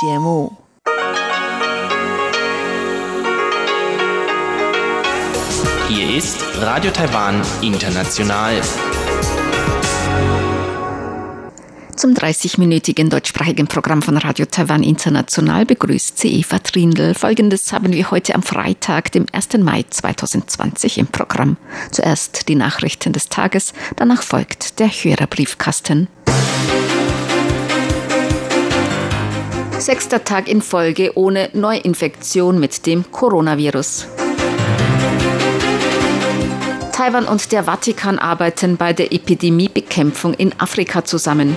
节目。Hier ist Radio Taiwan International. Zum 30-minütigen deutschsprachigen Programm von Radio Taiwan International begrüßt sie Eva Trindl. Folgendes haben wir heute am Freitag, dem 1. Mai 2020 im Programm. Zuerst die Nachrichten des Tages, danach folgt der Hörerbriefkasten. Sechster Tag in Folge ohne Neuinfektion mit dem Coronavirus. Taiwan und der Vatikan arbeiten bei der Epidemiebekämpfung in Afrika zusammen.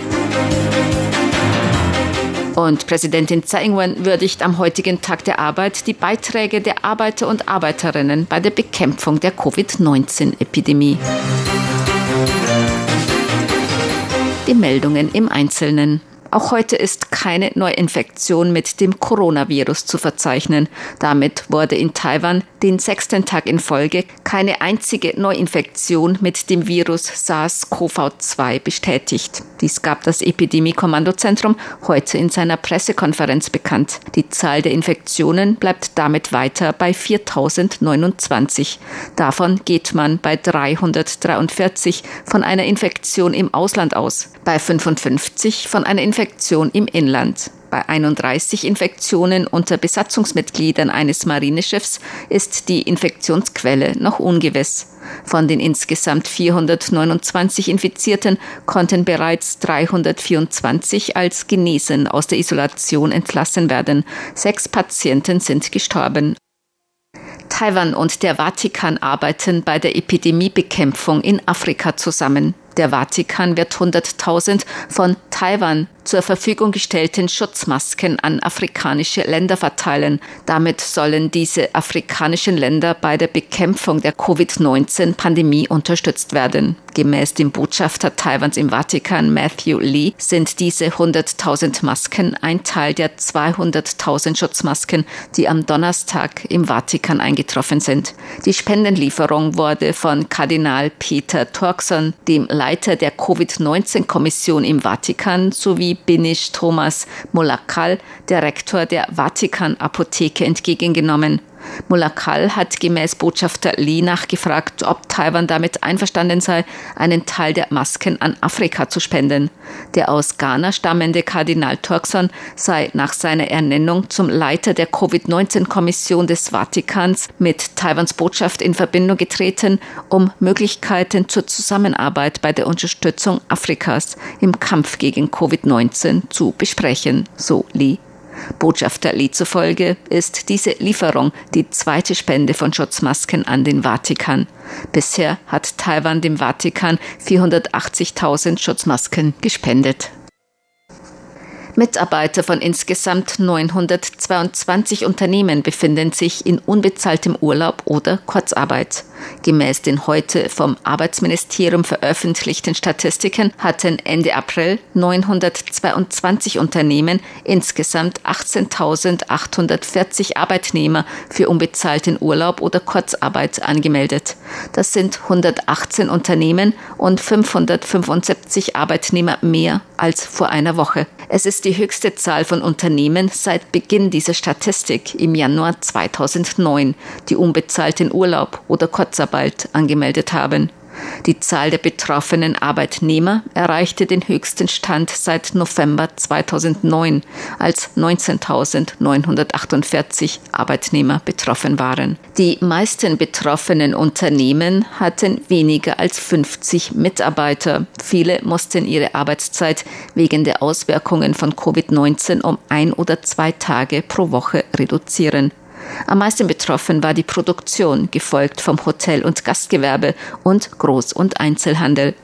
Und Präsidentin Tsai Ing-wen würdigt am heutigen Tag der Arbeit die Beiträge der Arbeiter und Arbeiterinnen bei der Bekämpfung der Covid-19-Epidemie. Die Meldungen im Einzelnen. Auch heute ist keine Neuinfektion mit dem Coronavirus zu verzeichnen. Damit wurde in Taiwan den sechsten Tag in Folge keine einzige Neuinfektion mit dem Virus SARS-CoV-2 bestätigt. Dies gab das Epidemie-Kommandozentrum heute in seiner Pressekonferenz bekannt. Die Zahl der Infektionen bleibt damit weiter bei 4029. Davon geht man bei 343 von einer Infektion im Ausland aus, bei 55 von einer Infektion im Inland. Bei 31 Infektionen unter Besatzungsmitgliedern eines Marineschiffs ist die Infektionsquelle noch ungewiss. Von den insgesamt 429 Infizierten konnten bereits 324 als genesen aus der Isolation entlassen werden. Sechs Patienten sind gestorben. Taiwan und der Vatikan arbeiten bei der Epidemiebekämpfung in Afrika zusammen. Der Vatikan wird 100.000 von Taiwan zur Verfügung gestellten Schutzmasken an afrikanische Länder verteilen. Damit sollen diese afrikanischen Länder bei der Bekämpfung der Covid-19-Pandemie unterstützt werden. Gemäß dem Botschafter Taiwans im Vatikan, Matthew Lee, sind diese 100.000 Masken ein Teil der 200.000 Schutzmasken, die am Donnerstag im Vatikan eingetroffen sind. Die Spendenlieferung wurde von Kardinal Peter Turkson, dem Leiter der Covid-19-Kommission im Vatikan, sowie Benish Thomas Molakal, der Rektor der Vatikan-Apotheke, entgegengenommen. Mulakal hat gemäß Botschafter Lee nachgefragt, ob Taiwan damit einverstanden sei, einen Teil der Masken an Afrika zu spenden. Der aus Ghana stammende Kardinal Turkson sei nach seiner Ernennung zum Leiter der Covid-19-Kommission des Vatikans mit Taiwans Botschaft in Verbindung getreten, um Möglichkeiten zur Zusammenarbeit bei der Unterstützung Afrikas im Kampf gegen Covid-19 zu besprechen, so Lee. Botschafter Lee zufolge ist diese Lieferung die zweite Spende von Schutzmasken an den Vatikan. Bisher hat Taiwan dem Vatikan 480.000 Schutzmasken gespendet. Mitarbeiter von insgesamt 922 Unternehmen befinden sich in unbezahltem Urlaub oder Kurzarbeit. Gemäß den heute vom Arbeitsministerium veröffentlichten Statistiken hatten Ende April 922 Unternehmen insgesamt 18.840 Arbeitnehmer für unbezahlten Urlaub oder Kurzarbeit angemeldet. Das sind 118 Unternehmen und 575 Arbeitnehmer mehr als vor einer Woche. Es ist die höchste Zahl von Unternehmen seit Beginn dieser Statistik im Januar 2009, die unbezahlten Urlaub oder Kurzarbeit angemeldet haben. Die Zahl der betroffenen Arbeitnehmer erreichte den höchsten Stand seit November 2009, als 19.948 Arbeitnehmer betroffen waren. Die meisten betroffenen Unternehmen hatten weniger als 50 Mitarbeiter. Viele mussten ihre Arbeitszeit wegen der Auswirkungen von Covid-19 um ein oder zwei Tage pro Woche reduzieren. Am meisten betroffen war die Produktion, gefolgt vom Hotel- und Gastgewerbe und Groß- und Einzelhandel.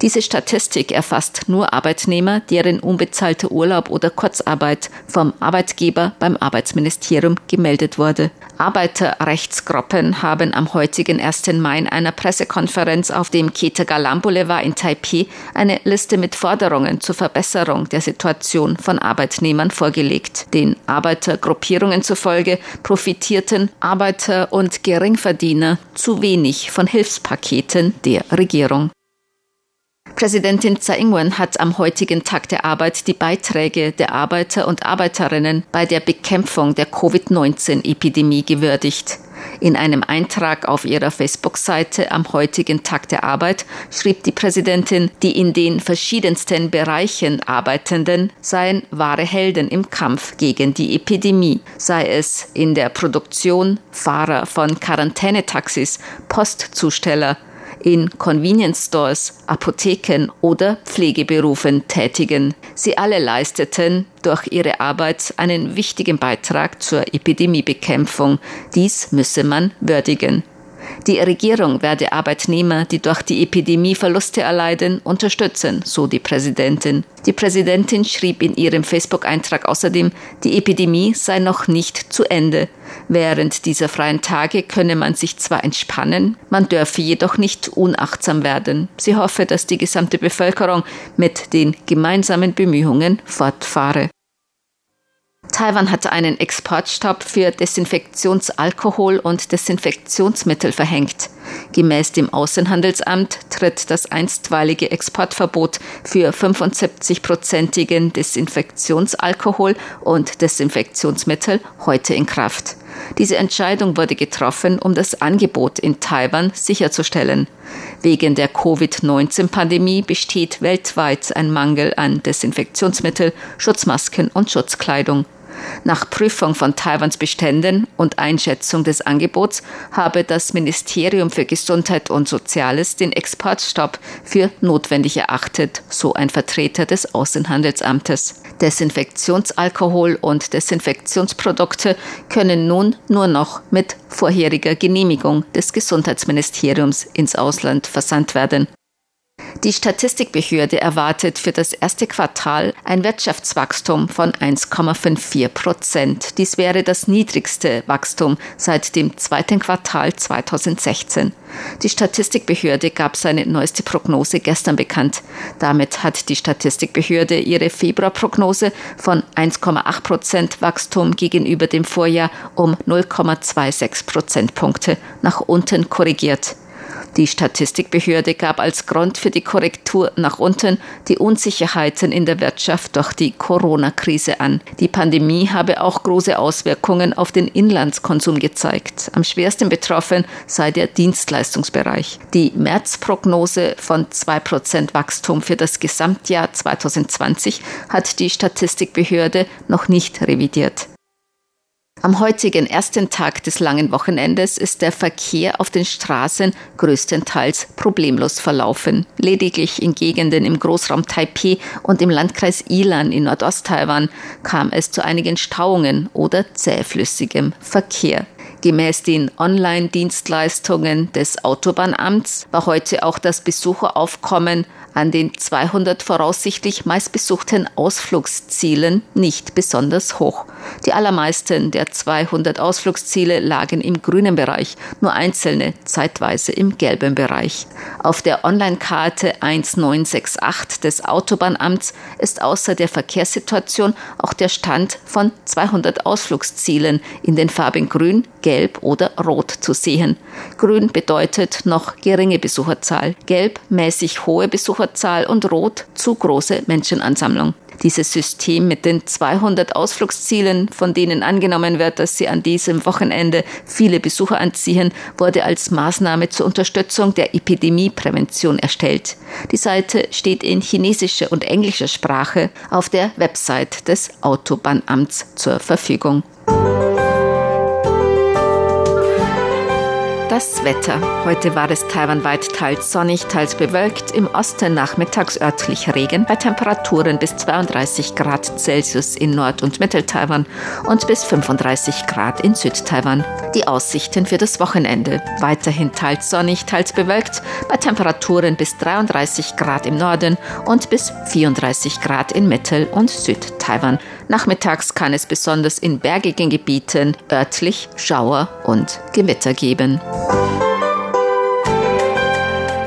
Diese Statistik erfasst nur Arbeitnehmer, deren unbezahlter Urlaub oder Kurzarbeit vom Arbeitgeber beim Arbeitsministerium gemeldet wurde. Arbeiterrechtsgruppen haben am heutigen 1. Mai in einer Pressekonferenz auf dem Ketagalam Boulevard in Taipei eine Liste mit Forderungen zur Verbesserung der Situation von Arbeitnehmern vorgelegt. Den Arbeitergruppierungen zufolge profitierten Arbeiter und Geringverdiener zu wenig von Hilfspaketen der Regierung. Präsidentin Tsai Ing-wen hat am heutigen Tag der Arbeit die Beiträge der Arbeiter und Arbeiterinnen bei der Bekämpfung der Covid-19-Epidemie gewürdigt. In einem Eintrag auf ihrer Facebook-Seite am heutigen Tag der Arbeit schrieb die Präsidentin, die in den verschiedensten Bereichen Arbeitenden seien wahre Helden im Kampf gegen die Epidemie, sei es in der Produktion, Fahrer von Quarantänetaxis, Postzusteller, in Convenience Stores, Apotheken oder Pflegeberufen tätigen. Sie alle leisteten durch ihre Arbeit einen wichtigen Beitrag zur Epidemiebekämpfung. Dies müsse man würdigen. Die Regierung werde Arbeitnehmer, die durch die Epidemie Verluste erleiden, unterstützen, so die Präsidentin. Die Präsidentin schrieb in ihrem Facebook-Eintrag außerdem, die Epidemie sei noch nicht zu Ende. Während dieser freien Tage könne man sich zwar entspannen, man dürfe jedoch nicht unachtsam werden. Sie hoffe, dass die gesamte Bevölkerung mit den gemeinsamen Bemühungen fortfahre. Taiwan hat einen Exportstopp für Desinfektionsalkohol und Desinfektionsmittel verhängt. Gemäß dem Außenhandelsamt tritt das einstweilige Exportverbot für 75-prozentigen Desinfektionsalkohol und Desinfektionsmittel heute in Kraft. Diese Entscheidung wurde getroffen, um das Angebot in Taiwan sicherzustellen. Wegen der Covid-19-Pandemie besteht weltweit ein Mangel an Desinfektionsmittel, Schutzmasken und Schutzkleidung. Nach Prüfung von Taiwans Beständen und Einschätzung des Angebots habe das Ministerium für Gesundheit und Soziales den Exportstopp für notwendig erachtet, so ein Vertreter des Außenhandelsamtes. Desinfektionsalkohol und Desinfektionsprodukte können nun nur noch mit vorheriger Genehmigung des Gesundheitsministeriums ins Ausland versandt werden. Die Statistikbehörde erwartet für das erste Quartal ein Wirtschaftswachstum von 1,54 Prozent. Dies wäre das niedrigste Wachstum seit dem zweiten Quartal 2016. Die Statistikbehörde gab seine neueste Prognose gestern bekannt. Damit hat die Statistikbehörde ihre Februarprognose von 1,8 Prozent Wachstum gegenüber dem Vorjahr um 0,26 Prozentpunkte nach unten korrigiert. Die Statistikbehörde gab als Grund für die Korrektur nach unten die Unsicherheiten in der Wirtschaft durch die Corona-Krise an. Die Pandemie habe auch große Auswirkungen auf den Inlandskonsum gezeigt. Am schwersten betroffen sei der Dienstleistungsbereich. Die Märzprognose von 2% Wachstum für das Gesamtjahr 2020 hat die Statistikbehörde noch nicht revidiert. Am heutigen ersten Tag des langen Wochenendes ist der Verkehr auf den Straßen größtenteils problemlos verlaufen. Lediglich in Gegenden im Großraum Taipei und im Landkreis Ilan in Nordost-Taiwan kam es zu einigen Stauungen oder zähflüssigem Verkehr. Gemäß den Online-Dienstleistungen des Autobahnamts war heute auch das Besucheraufkommen an den 200 voraussichtlich meistbesuchten Ausflugszielen nicht besonders hoch. Die allermeisten der 200 Ausflugsziele lagen im grünen Bereich, nur einzelne zeitweise im gelben Bereich. Auf der Online-Karte 1968 des Autobahnamts ist außer der Verkehrssituation auch der Stand von 200 Ausflugszielen in den Farben grün, gelb oder rot zu sehen. Grün bedeutet noch geringe Besucherzahl, gelb mäßig hohe Besucherzahl Besucherzahl und Rot zu große Menschenansammlung. Dieses System mit den 200 Ausflugszielen, von denen angenommen wird, dass sie an diesem Wochenende viele Besucher anziehen, wurde als Maßnahme zur Unterstützung der Epidemieprävention erstellt. Die Seite steht in chinesischer und englischer Sprache auf der Website des Autobahnamts zur Verfügung. Das Wetter. Heute war es taiwanweit teils sonnig, teils bewölkt. Im Osten nachmittags örtlich Regen bei Temperaturen bis 32 Grad Celsius in Nord- und Mittel-Taiwan und bis 35 Grad in Südtaiwan. Die Aussichten für das Wochenende. Weiterhin teils sonnig, teils bewölkt bei Temperaturen bis 33 Grad im Norden und bis 34 Grad in Mittel- und Südtaiwan. Nachmittags kann es besonders in bergigen Gebieten örtlich Schauer und Gewitter geben.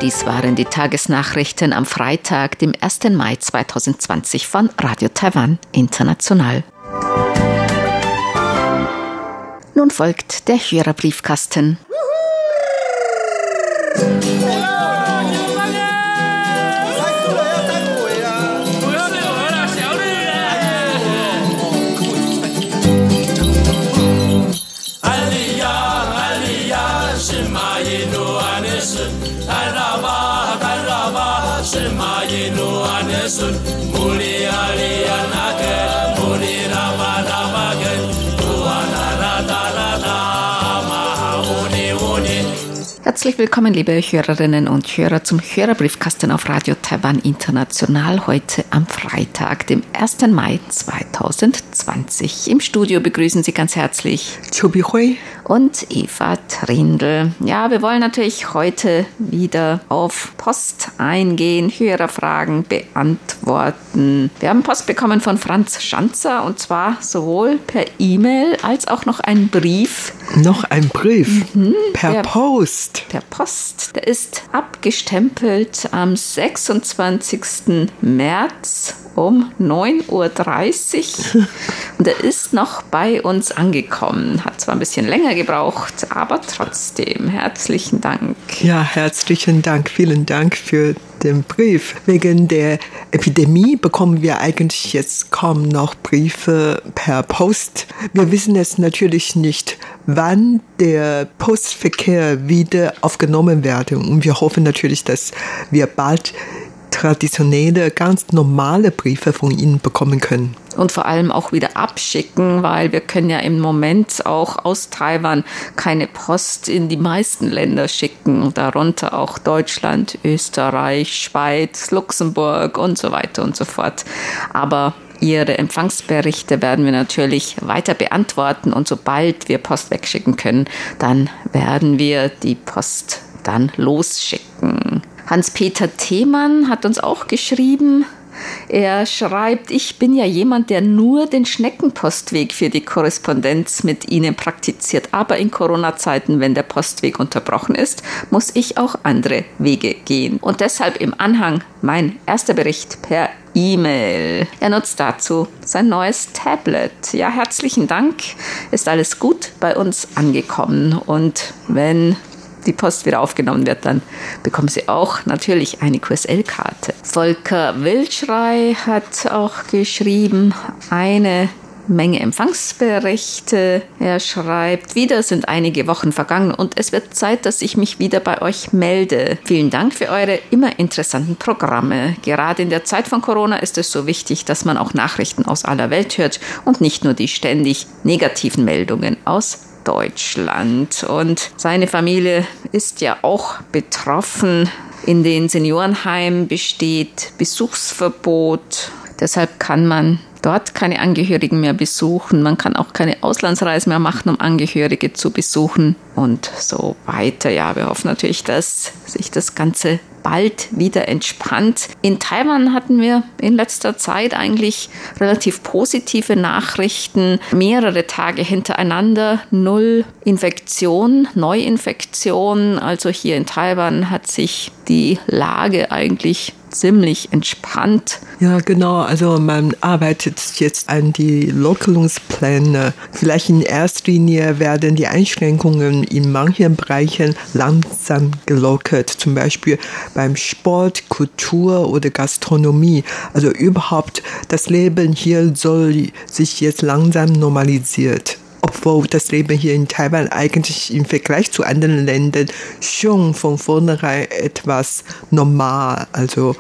Dies waren die Tagesnachrichten am Freitag, dem 1. Mai 2020 von Radio Taiwan International. Nun folgt der Hörerbriefkasten. Herzlich willkommen, liebe Hörerinnen und Hörer, zum Hörerbriefkasten auf Radio Taiwan International heute am Freitag, dem 1. Mai 2020. Im Studio begrüßen Sie ganz herzlich Chubi Hui und Eva Trindl. Ja, wir wollen natürlich heute wieder auf Post eingehen, Hörerfragen beantworten. Wir haben Post bekommen von Franz Schanzer und zwar sowohl per E-Mail als auch noch einen Brief. Noch ein Brief mhm, per Post. Post. Per Post. Der ist abgestempelt am 26. März um 9.30 Uhr. Und er ist noch bei uns angekommen. Hat zwar ein bisschen länger gebraucht, aber trotzdem herzlichen Dank. Ja, herzlichen Dank. Vielen Dank für den Brief. Wegen der Epidemie bekommen wir eigentlich jetzt kaum noch Briefe per Post. Wir wissen es natürlich nicht, wann der Postverkehr wieder aufgenommen werde. Und wir hoffen natürlich, dass wir bald traditionelle, ganz normale Briefe von Ihnen bekommen können. Und vor allem auch wieder abschicken, weil wir können ja im Moment auch aus Taiwan keine Post in die meisten Länder schicken, darunter auch Deutschland, Österreich, Schweiz, Luxemburg und so weiter und so fort. Aber Ihre Empfangsberichte werden wir natürlich weiter beantworten und sobald wir Post wegschicken können, dann werden wir die Post dann losschicken. Hans-Peter Themann hat uns auch geschrieben. Er schreibt, ich bin ja jemand, der nur den Schneckenpostweg für die Korrespondenz mit Ihnen praktiziert. Aber in Corona-Zeiten, wenn der Postweg unterbrochen ist, muss ich auch andere Wege gehen. Und deshalb im Anhang mein erster Bericht per E-Mail. Er nutzt dazu sein neues Tablet. Ja, herzlichen Dank. Ist alles gut bei uns angekommen. Und wenn die Post wieder aufgenommen wird, dann bekommen Sie auch natürlich eine QSL-Karte. Volker Wildschrei hat auch geschrieben, eine Menge Empfangsberichte. Er schreibt, wieder sind einige Wochen vergangen und es wird Zeit, dass ich mich wieder bei euch melde. Vielen Dank für eure immer interessanten Programme. Gerade in der Zeit von Corona ist es so wichtig, dass man auch Nachrichten aus aller Welt hört und nicht nur die ständig negativen Meldungen aus Deutschland. Und seine Familie ist ja auch betroffen. In den Seniorenheimen besteht Besuchsverbot. Deshalb kann man dort keine Angehörigen mehr besuchen. Man kann auch keine Auslandsreise mehr machen, um Angehörige zu besuchen und so weiter. Ja, wir hoffen natürlich, dass sich das Ganze bald wieder entspannt. In Taiwan hatten wir in letzter Zeit eigentlich relativ positive Nachrichten. Mehrere Tage hintereinander null Infektion, Neuinfektion. Also hier in Taiwan hat sich die Lage eigentlich ziemlich entspannt. Ja, genau. Also man arbeitet jetzt an die Lockerungspläne. Vielleicht in erster Linie werden die Einschränkungen in manchen Bereichen langsam gelockert. Zum Beispiel beim Sport, Kultur oder Gastronomie. Also überhaupt das Leben hier soll sich jetzt langsam normalisiert obwohl das Leben hier in Taiwan eigentlich im Vergleich zu anderen Ländern schon von vornherein etwas normal. Also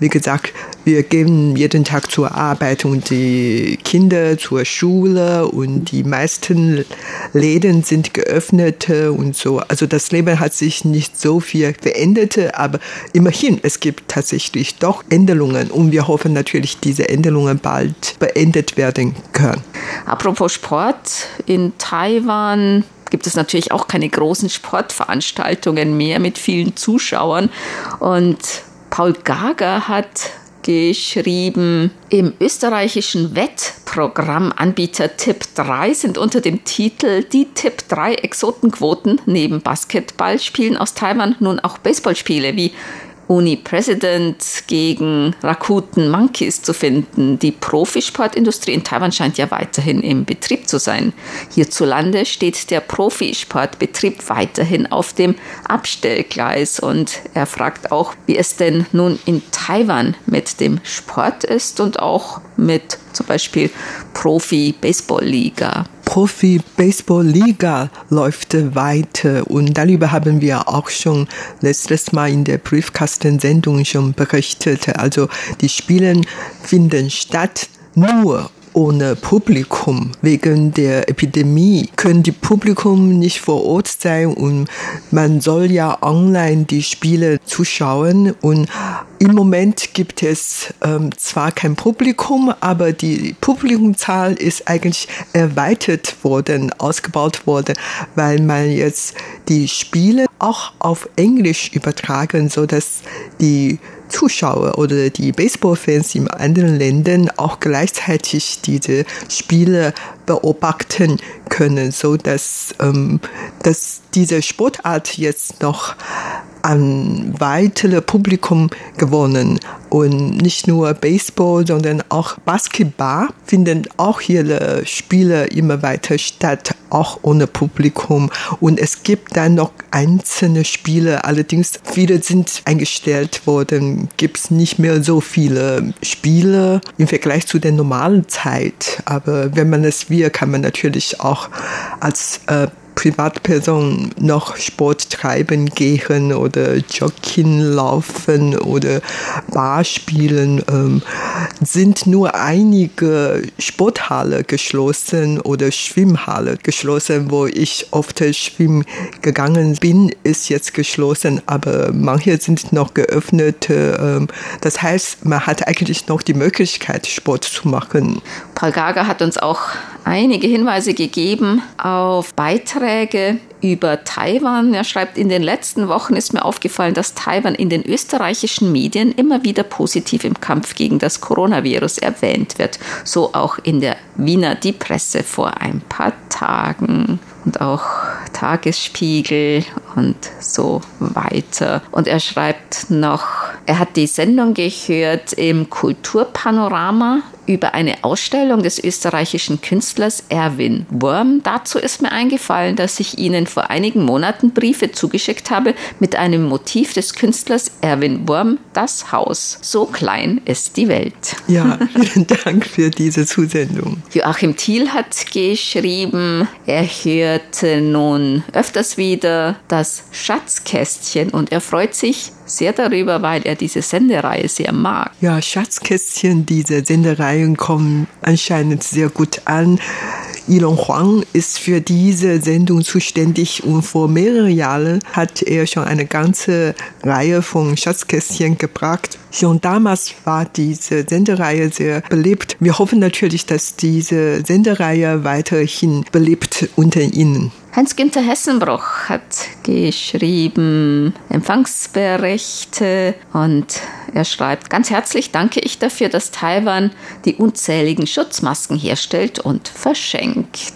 wie gesagt, wir gehen jeden Tag zur Arbeit und die Kinder zur Schule und die meisten Läden sind geöffnet und so. Also das Leben hat sich nicht so viel verändert, aber immerhin, es gibt tatsächlich doch Änderungen und wir hoffen natürlich, diese Änderungen bald beendet werden können. Apropos Sport, in Taiwan gibt es natürlich auch keine großen Sportveranstaltungen mehr mit vielen Zuschauern und Paul Gager hat geschrieben, im österreichischen Wettprogrammanbieter Tipp 3 sind unter dem Titel Die Tipp 3 Exotenquoten neben Basketballspielen aus Taiwan nun auch Baseballspiele wie Uni President gegen Rakuten Monkeys zu finden. Die Profisportindustrie in Taiwan scheint ja weiterhin im Betrieb zu sein. Hierzulande steht der Profisportbetrieb weiterhin auf dem Abstellgleis und er fragt auch, wie es denn nun in Taiwan mit dem Sport ist und auch mit zum Beispiel Profi-Baseball-Liga. Profi-Baseball-Liga läuft weiter und darüber haben wir auch schon letztes Mal in der Briefkastensendung schon berichtet. Also die Spiele finden statt nur ohne Publikum. Wegen der Epidemie können die Publikum nicht vor Ort sein und man soll ja online die Spiele zuschauen und im Moment gibt es ähm, zwar kein Publikum, aber die Publikumzahl ist eigentlich erweitert worden, ausgebaut worden, weil man jetzt die Spiele auch auf Englisch übertragen, so dass die Zuschauer oder die Baseballfans in anderen Ländern auch gleichzeitig diese Spiele beobachten können, so dass, ähm, dass diese Sportart jetzt noch an weitere Publikum gewonnen. Und nicht nur Baseball, sondern auch Basketball finden auch hier Spiele immer weiter statt, auch ohne Publikum. Und es gibt dann noch einzelne Spiele, allerdings viele sind eingestellt worden, gibt es nicht mehr so viele Spiele im Vergleich zu der normalen Zeit. Aber wenn man es will, kann man natürlich auch als äh, Privatperson noch Sport treiben gehen oder Joggen laufen oder Bar spielen, ähm, sind nur einige Sporthalle geschlossen oder Schwimmhalle geschlossen, wo ich oft schwimmen gegangen bin, ist jetzt geschlossen, aber manche sind noch geöffnet. Ähm, das heißt, man hat eigentlich noch die Möglichkeit, Sport zu machen. Paul Gager hat uns auch einige Hinweise gegeben auf Beiträge über Taiwan. Er schreibt, in den letzten Wochen ist mir aufgefallen, dass Taiwan in den österreichischen Medien immer wieder positiv im Kampf gegen das Coronavirus erwähnt wird. So auch in der Wiener Die Presse vor ein paar Tagen und auch Tagesspiegel und so weiter. Und er schreibt noch, er hat die Sendung gehört im Kulturpanorama über eine Ausstellung des österreichischen Künstlers Erwin Worm. Dazu ist mir eingefallen, dass ich Ihnen vor einigen Monaten Briefe zugeschickt habe mit einem Motiv des Künstlers Erwin Worm, das Haus. So klein ist die Welt. Ja, vielen Dank für diese Zusendung. Joachim Thiel hat geschrieben, er hörte nun öfters wieder das Schatzkästchen und er freut sich sehr darüber, weil er diese Sendereihe sehr mag. Ja, Schatzkästchen, diese Sendereien kommen anscheinend sehr gut an. Ilon Huang ist für diese Sendung zuständig und vor mehreren Jahren hat er schon eine ganze Reihe von Schatzkästchen gebracht. Schon damals war diese Sendereihe sehr beliebt. Wir hoffen natürlich, dass diese Sendereihe weiterhin beliebt unter Ihnen. Hans-Günther Hessenbruch hat geschrieben Empfangsberichte und er schreibt, ganz herzlich danke ich dafür, dass Taiwan die unzähligen Schutzmasken herstellt und verschenkt.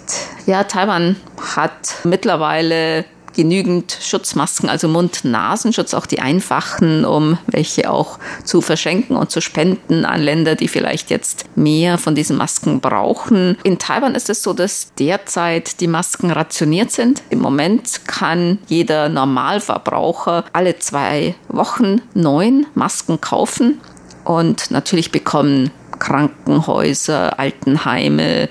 Ja, Taiwan hat mittlerweile genügend Schutzmasken, also Mund-Nasenschutz, auch die einfachen, um welche auch zu verschenken und zu spenden an Länder, die vielleicht jetzt mehr von diesen Masken brauchen. In Taiwan ist es so, dass derzeit die Masken rationiert sind. Im Moment kann jeder Normalverbraucher alle zwei Wochen neun Masken kaufen. Und natürlich bekommen Krankenhäuser, Altenheime,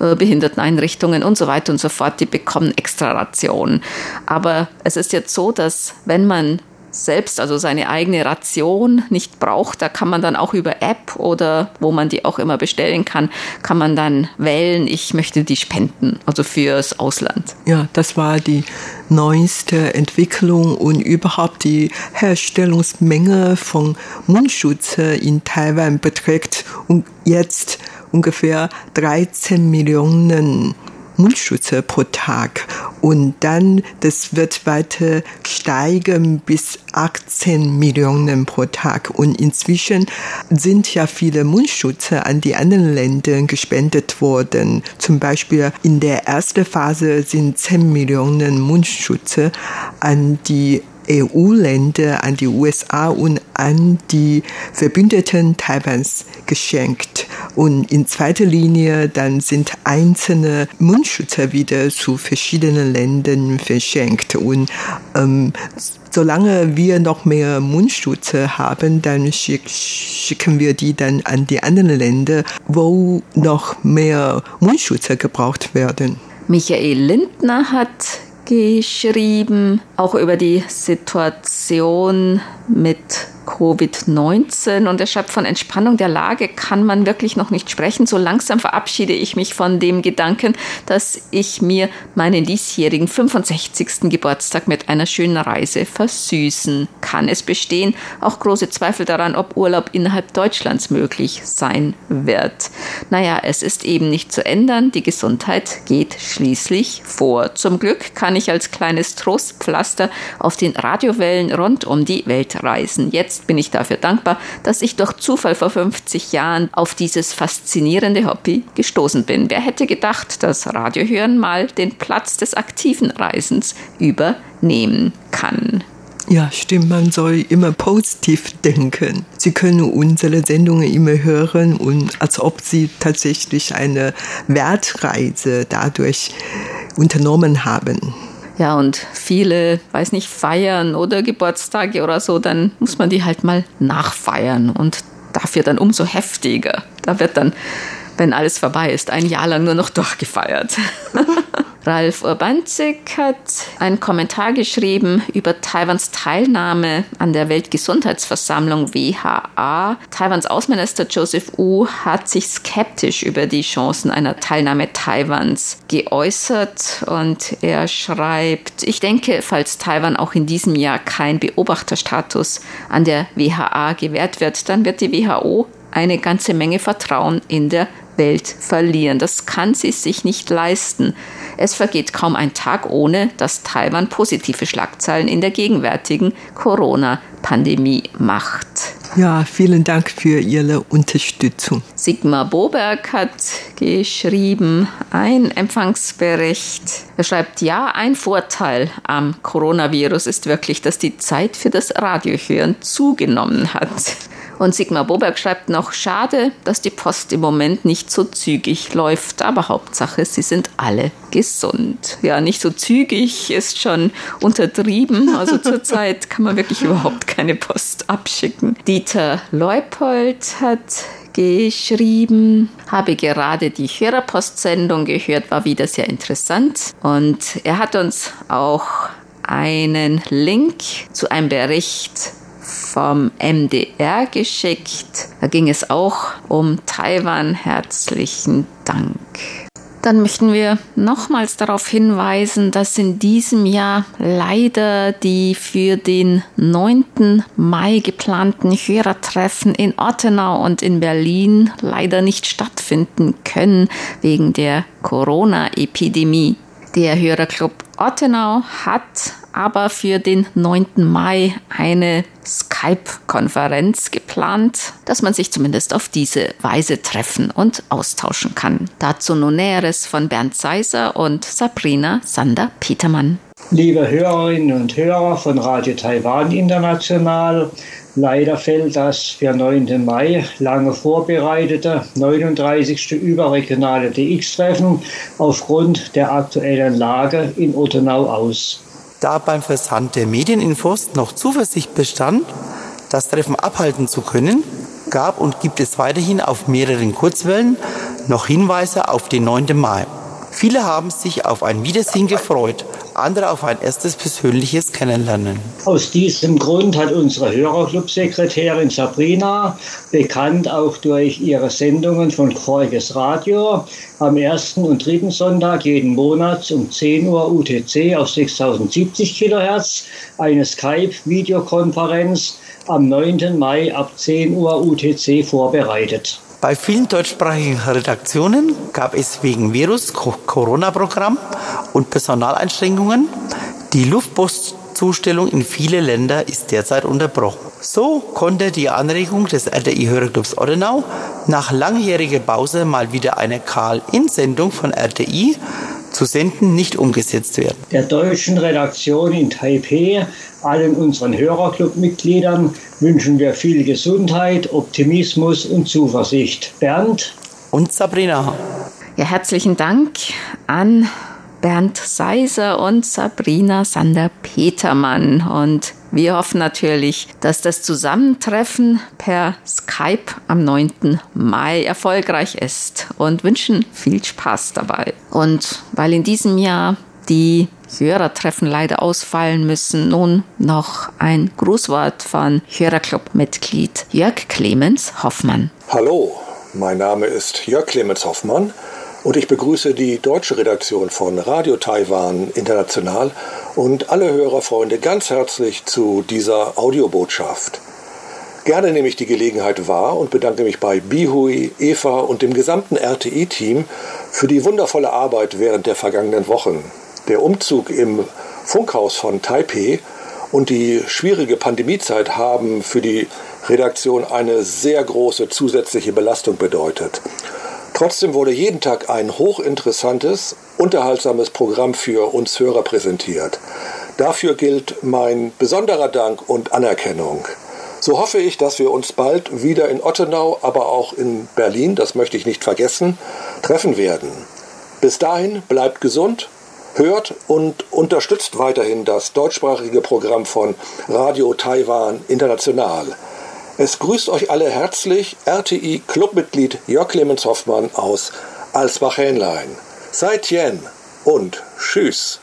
äh, Behinderteneinrichtungen und so weiter und so fort, die bekommen extra Rationen. Aber es ist jetzt so, dass wenn man selbst, also seine eigene Ration nicht braucht, da kann man dann auch über App oder wo man die auch immer bestellen kann, kann man dann wählen, ich möchte die spenden, also fürs Ausland. Ja, das war die neueste Entwicklung und überhaupt die Herstellungsmenge von Mundschutz in Taiwan beträgt und jetzt ungefähr 13 Millionen Mundschutze pro Tag. Und dann, das wird weiter steigen bis 18 Millionen pro Tag. Und inzwischen sind ja viele Mundschutze an die anderen Länder gespendet worden. Zum Beispiel in der ersten Phase sind 10 Millionen Mundschutze an die EU-Länder, an die USA und an die Verbündeten Taiwans geschenkt. Und in zweiter Linie dann sind einzelne Mundschützer wieder zu verschiedenen Ländern verschenkt. Und ähm, solange wir noch mehr Mundschützer haben, dann schick, schicken wir die dann an die anderen Länder, wo noch mehr Mundschützer gebraucht werden. Michael Lindner hat geschrieben, auch über die Situation mit Covid-19 und schreibt, von Entspannung der Lage kann man wirklich noch nicht sprechen. So langsam verabschiede ich mich von dem Gedanken, dass ich mir meinen diesjährigen 65. Geburtstag mit einer schönen Reise versüßen kann. Es bestehen auch große Zweifel daran, ob Urlaub innerhalb Deutschlands möglich sein wird. Naja, es ist eben nicht zu ändern. Die Gesundheit geht schließlich vor. Zum Glück kann ich als kleines Trostpflaster auf den Radiowellen rund um die Welt reisen. Jetzt bin ich dafür dankbar, dass ich durch Zufall vor 50 Jahren auf dieses faszinierende Hobby gestoßen bin. Wer hätte gedacht, dass Radiohören mal den Platz des aktiven Reisens übernehmen kann? Ja, stimmt, man soll immer positiv denken. Sie können unsere Sendungen immer hören und als ob Sie tatsächlich eine Wertreise dadurch unternommen haben. Ja, und viele, weiß nicht, feiern oder Geburtstage oder so, dann muss man die halt mal nachfeiern und dafür dann umso heftiger. Da wird dann, wenn alles vorbei ist, ein Jahr lang nur noch durchgefeiert. Ralf Urbanzik hat einen Kommentar geschrieben über Taiwans Teilnahme an der Weltgesundheitsversammlung WHA. Taiwans Außenminister Joseph Wu hat sich skeptisch über die Chancen einer Teilnahme Taiwans geäußert und er schreibt, ich denke, falls Taiwan auch in diesem Jahr kein Beobachterstatus an der WHA gewährt wird, dann wird die WHO eine ganze Menge Vertrauen in der Welt verlieren. Das kann sie sich nicht leisten. Es vergeht kaum ein Tag, ohne dass Taiwan positive Schlagzeilen in der gegenwärtigen Corona-Pandemie macht. Ja, vielen Dank für Ihre Unterstützung. Sigmar Boberg hat geschrieben, ein Empfangsbericht. Er schreibt, ja, ein Vorteil am Coronavirus ist wirklich, dass die Zeit für das Radiohören zugenommen hat. Und Sigmar Boberg schreibt noch, schade, dass die Post im Moment nicht so zügig läuft, aber Hauptsache, sie sind alle gesund. Ja, nicht so zügig ist schon untertrieben. Also zurzeit kann man wirklich überhaupt keine Post abschicken. Dieter Leupold hat geschrieben, habe gerade die Hörerpostsendung gehört, war wieder sehr interessant. Und er hat uns auch einen Link zu einem Bericht vom MDR geschickt. Da ging es auch um Taiwan. Herzlichen Dank. Dann möchten wir nochmals darauf hinweisen, dass in diesem Jahr leider die für den 9. Mai geplanten Hörertreffen in Ottenau und in Berlin leider nicht stattfinden können wegen der Corona-Epidemie. Der Hörerclub Ottenau hat aber für den 9. Mai eine Skype-Konferenz geplant, dass man sich zumindest auf diese Weise treffen und austauschen kann. Dazu nun Näheres von Bernd Seiser und Sabrina Sander-Petermann. Liebe Hörerinnen und Hörer von Radio Taiwan International, leider fällt das für 9. Mai lange vorbereitete 39. überregionale DX-Treffen aufgrund der aktuellen Lage in Ottenau aus. Da beim Versand der Medieninfos noch Zuversicht bestand, das Treffen abhalten zu können, gab und gibt es weiterhin auf mehreren Kurzwellen noch Hinweise auf den 9. Mai. Viele haben sich auf ein Wiedersehen gefreut, andere auf ein erstes persönliches Kennenlernen. Aus diesem Grund hat unsere Hörerclub-Sekretärin Sabrina, bekannt auch durch ihre Sendungen von Voriges Radio, am ersten und dritten Sonntag jeden Monat um 10 Uhr UTC auf 6070 kHz eine Skype-Videokonferenz am 9. Mai ab 10 Uhr UTC vorbereitet. Bei vielen deutschsprachigen Redaktionen gab es wegen Virus-Corona-Programm und Personaleinschränkungen die Luftpostzustellung in viele Länder ist derzeit unterbrochen. So konnte die Anregung des RTI-Hörerclubs Ordenau nach langjähriger Pause mal wieder eine Karl-In-Sendung von RTI zu senden nicht umgesetzt werden. Der deutschen Redaktion in Taipei, allen unseren Hörerclub-Mitgliedern wünschen wir viel Gesundheit, Optimismus und Zuversicht. Bernd und Sabrina. Ja, herzlichen Dank an Bernd Seiser und Sabrina Sander-Petermann. Und wir hoffen natürlich, dass das Zusammentreffen per Skype am 9. Mai erfolgreich ist und wünschen viel Spaß dabei. Und weil in diesem Jahr die Hörertreffen leider ausfallen müssen. Nun noch ein Grußwort von Hörerclub-Mitglied Jörg Clemens Hoffmann. Hallo, mein Name ist Jörg Clemens Hoffmann und ich begrüße die deutsche Redaktion von Radio Taiwan International und alle Hörerfreunde ganz herzlich zu dieser Audiobotschaft. Gerne nehme ich die Gelegenheit wahr und bedanke mich bei Bihui, Eva und dem gesamten RTI-Team für die wundervolle Arbeit während der vergangenen Wochen. Der Umzug im Funkhaus von Taipei und die schwierige Pandemiezeit haben für die Redaktion eine sehr große zusätzliche Belastung bedeutet. Trotzdem wurde jeden Tag ein hochinteressantes, unterhaltsames Programm für uns Hörer präsentiert. Dafür gilt mein besonderer Dank und Anerkennung. So hoffe ich, dass wir uns bald wieder in Ottenau, aber auch in Berlin, das möchte ich nicht vergessen, treffen werden. Bis dahin bleibt gesund, hört und unterstützt weiterhin das deutschsprachige Programm von Radio Taiwan International. Es grüßt euch alle herzlich RTI Clubmitglied Jörg Clemens Hoffmann aus Alsbach-Hähnlein. Seid Jen und Tschüss.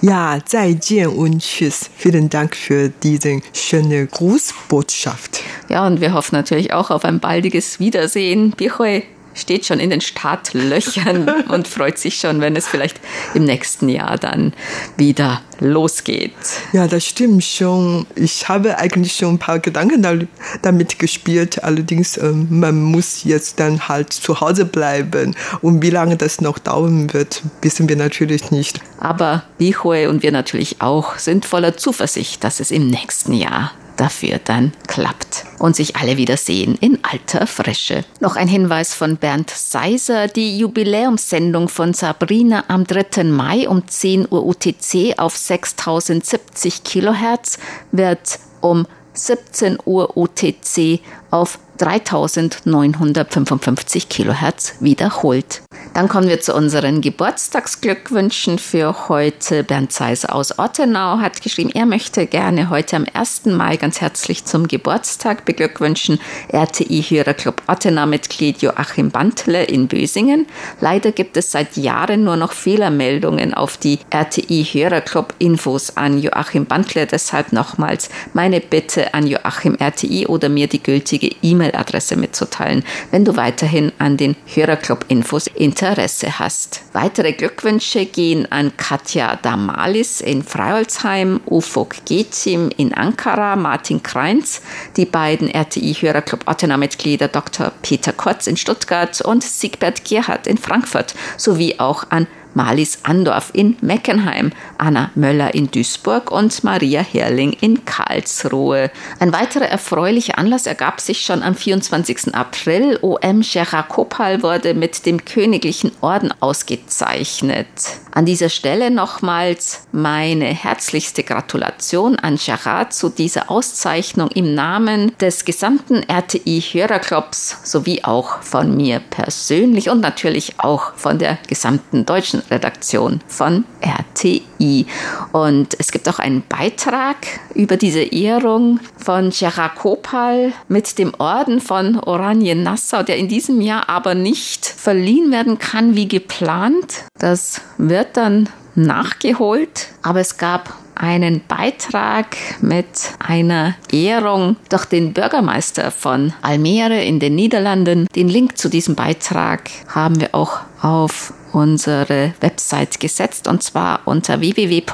Ja, 再见 und tschüss. Vielen Dank für diese schöne Grußbotschaft. Ja, und wir hoffen natürlich auch auf ein baldiges Wiedersehen. Bihui steht schon in den Startlöchern und freut sich schon, wenn es vielleicht im nächsten Jahr dann wieder losgeht. Ja, das stimmt schon. Ich habe eigentlich schon ein paar Gedanken damit gespielt. Allerdings, ähm, man muss jetzt dann halt zu Hause bleiben. Und wie lange das noch dauern wird, wissen wir natürlich nicht. Aber Bihui und wir natürlich auch sind voller Zuversicht, dass es im nächsten Jahr dafür dann klappt und sich alle wieder sehen in alter Frische. Noch ein Hinweis von Bernd Seiser. Die Jubiläumssendung von Sabrina am 3. Mai um 10 Uhr UTC auf 6070 Kilohertz wird um 17 Uhr UTC auf 3955 Kilohertz wiederholt. Dann kommen wir zu unseren Geburtstagsglückwünschen für heute. Bernd Zeiser aus Ottenau hat geschrieben, er möchte gerne heute am 1. Mai ganz herzlich zum Geburtstag beglückwünschen. RTI-Hörerclub Ottenau-Mitglied Joachim Bantle in Bösingen. Leider gibt es seit Jahren nur noch Fehlermeldungen auf die RTI-Hörerclub-Infos an Joachim Bantle. Deshalb nochmals meine Bitte an Joachim RTI oder mir die gültige E-Mail-Adresse mitzuteilen, wenn du weiterhin an den Hörerclub-Infos Interesse hast. Weitere Glückwünsche gehen an Katja Damalis in Freiholzheim, Ufuk Gezim in Ankara, Martin Kreinz, die beiden RTI-Hörerclub Ottenau-Mitglieder Dr. Peter Kotz in Stuttgart und Siegbert Gerhardt in Frankfurt sowie auch an Marlies Andorf in Meckenheim, Anna Möller in Duisburg und Maria Herrling in Karlsruhe. Ein weiterer erfreulicher Anlass ergab sich schon am 24. April. OM Gerard Kopal wurde mit dem Königlichen Orden ausgezeichnet. An dieser Stelle nochmals meine herzlichste Gratulation an Gerard zu dieser Auszeichnung im Namen des gesamten RTI-Hörerclubs sowie auch von mir persönlich und natürlich auch von der gesamten deutschen Redaktion von RTI. Und es gibt auch einen Beitrag über diese Ehrung von Gerard Kopal mit dem Orden von Oranien-Nassau, der in diesem Jahr aber nicht verliehen werden kann wie geplant. Das wird dann nachgeholt, aber es gab einen Beitrag mit einer Ehrung durch den Bürgermeister von Almere in den Niederlanden. Den Link zu diesem Beitrag haben wir auch auf unsere Website gesetzt und zwar unter www.rti.org.tv,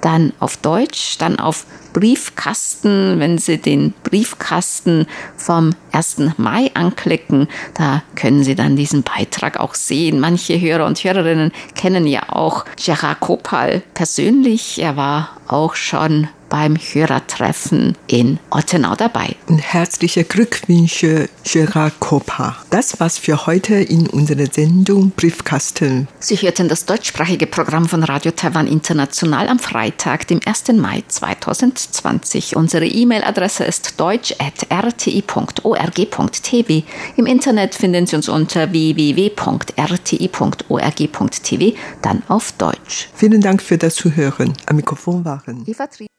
dann auf Deutsch, dann auf Briefkasten, wenn Sie den Briefkasten vom 1. Mai anklicken, da können Sie dann diesen Beitrag auch sehen. Manche Hörer und Hörerinnen kennen ja auch Gerard Kopal persönlich. Er war auch schon beim Hörertreffen in Ottenau dabei. Und herzliche Glückwünsche, Gerard Kopa. Das war's für heute in unserer Sendung Briefkasten. Sie hörten das deutschsprachige Programm von Radio Taiwan International am Freitag, dem 1. Mai 2020. Unsere E-Mail-Adresse ist deutsch.rti.org.tv. Im Internet finden Sie uns unter www.rti.org.tv, dann auf Deutsch. Vielen Dank für das Zuhören. Am Mikrofon waren Eva Tri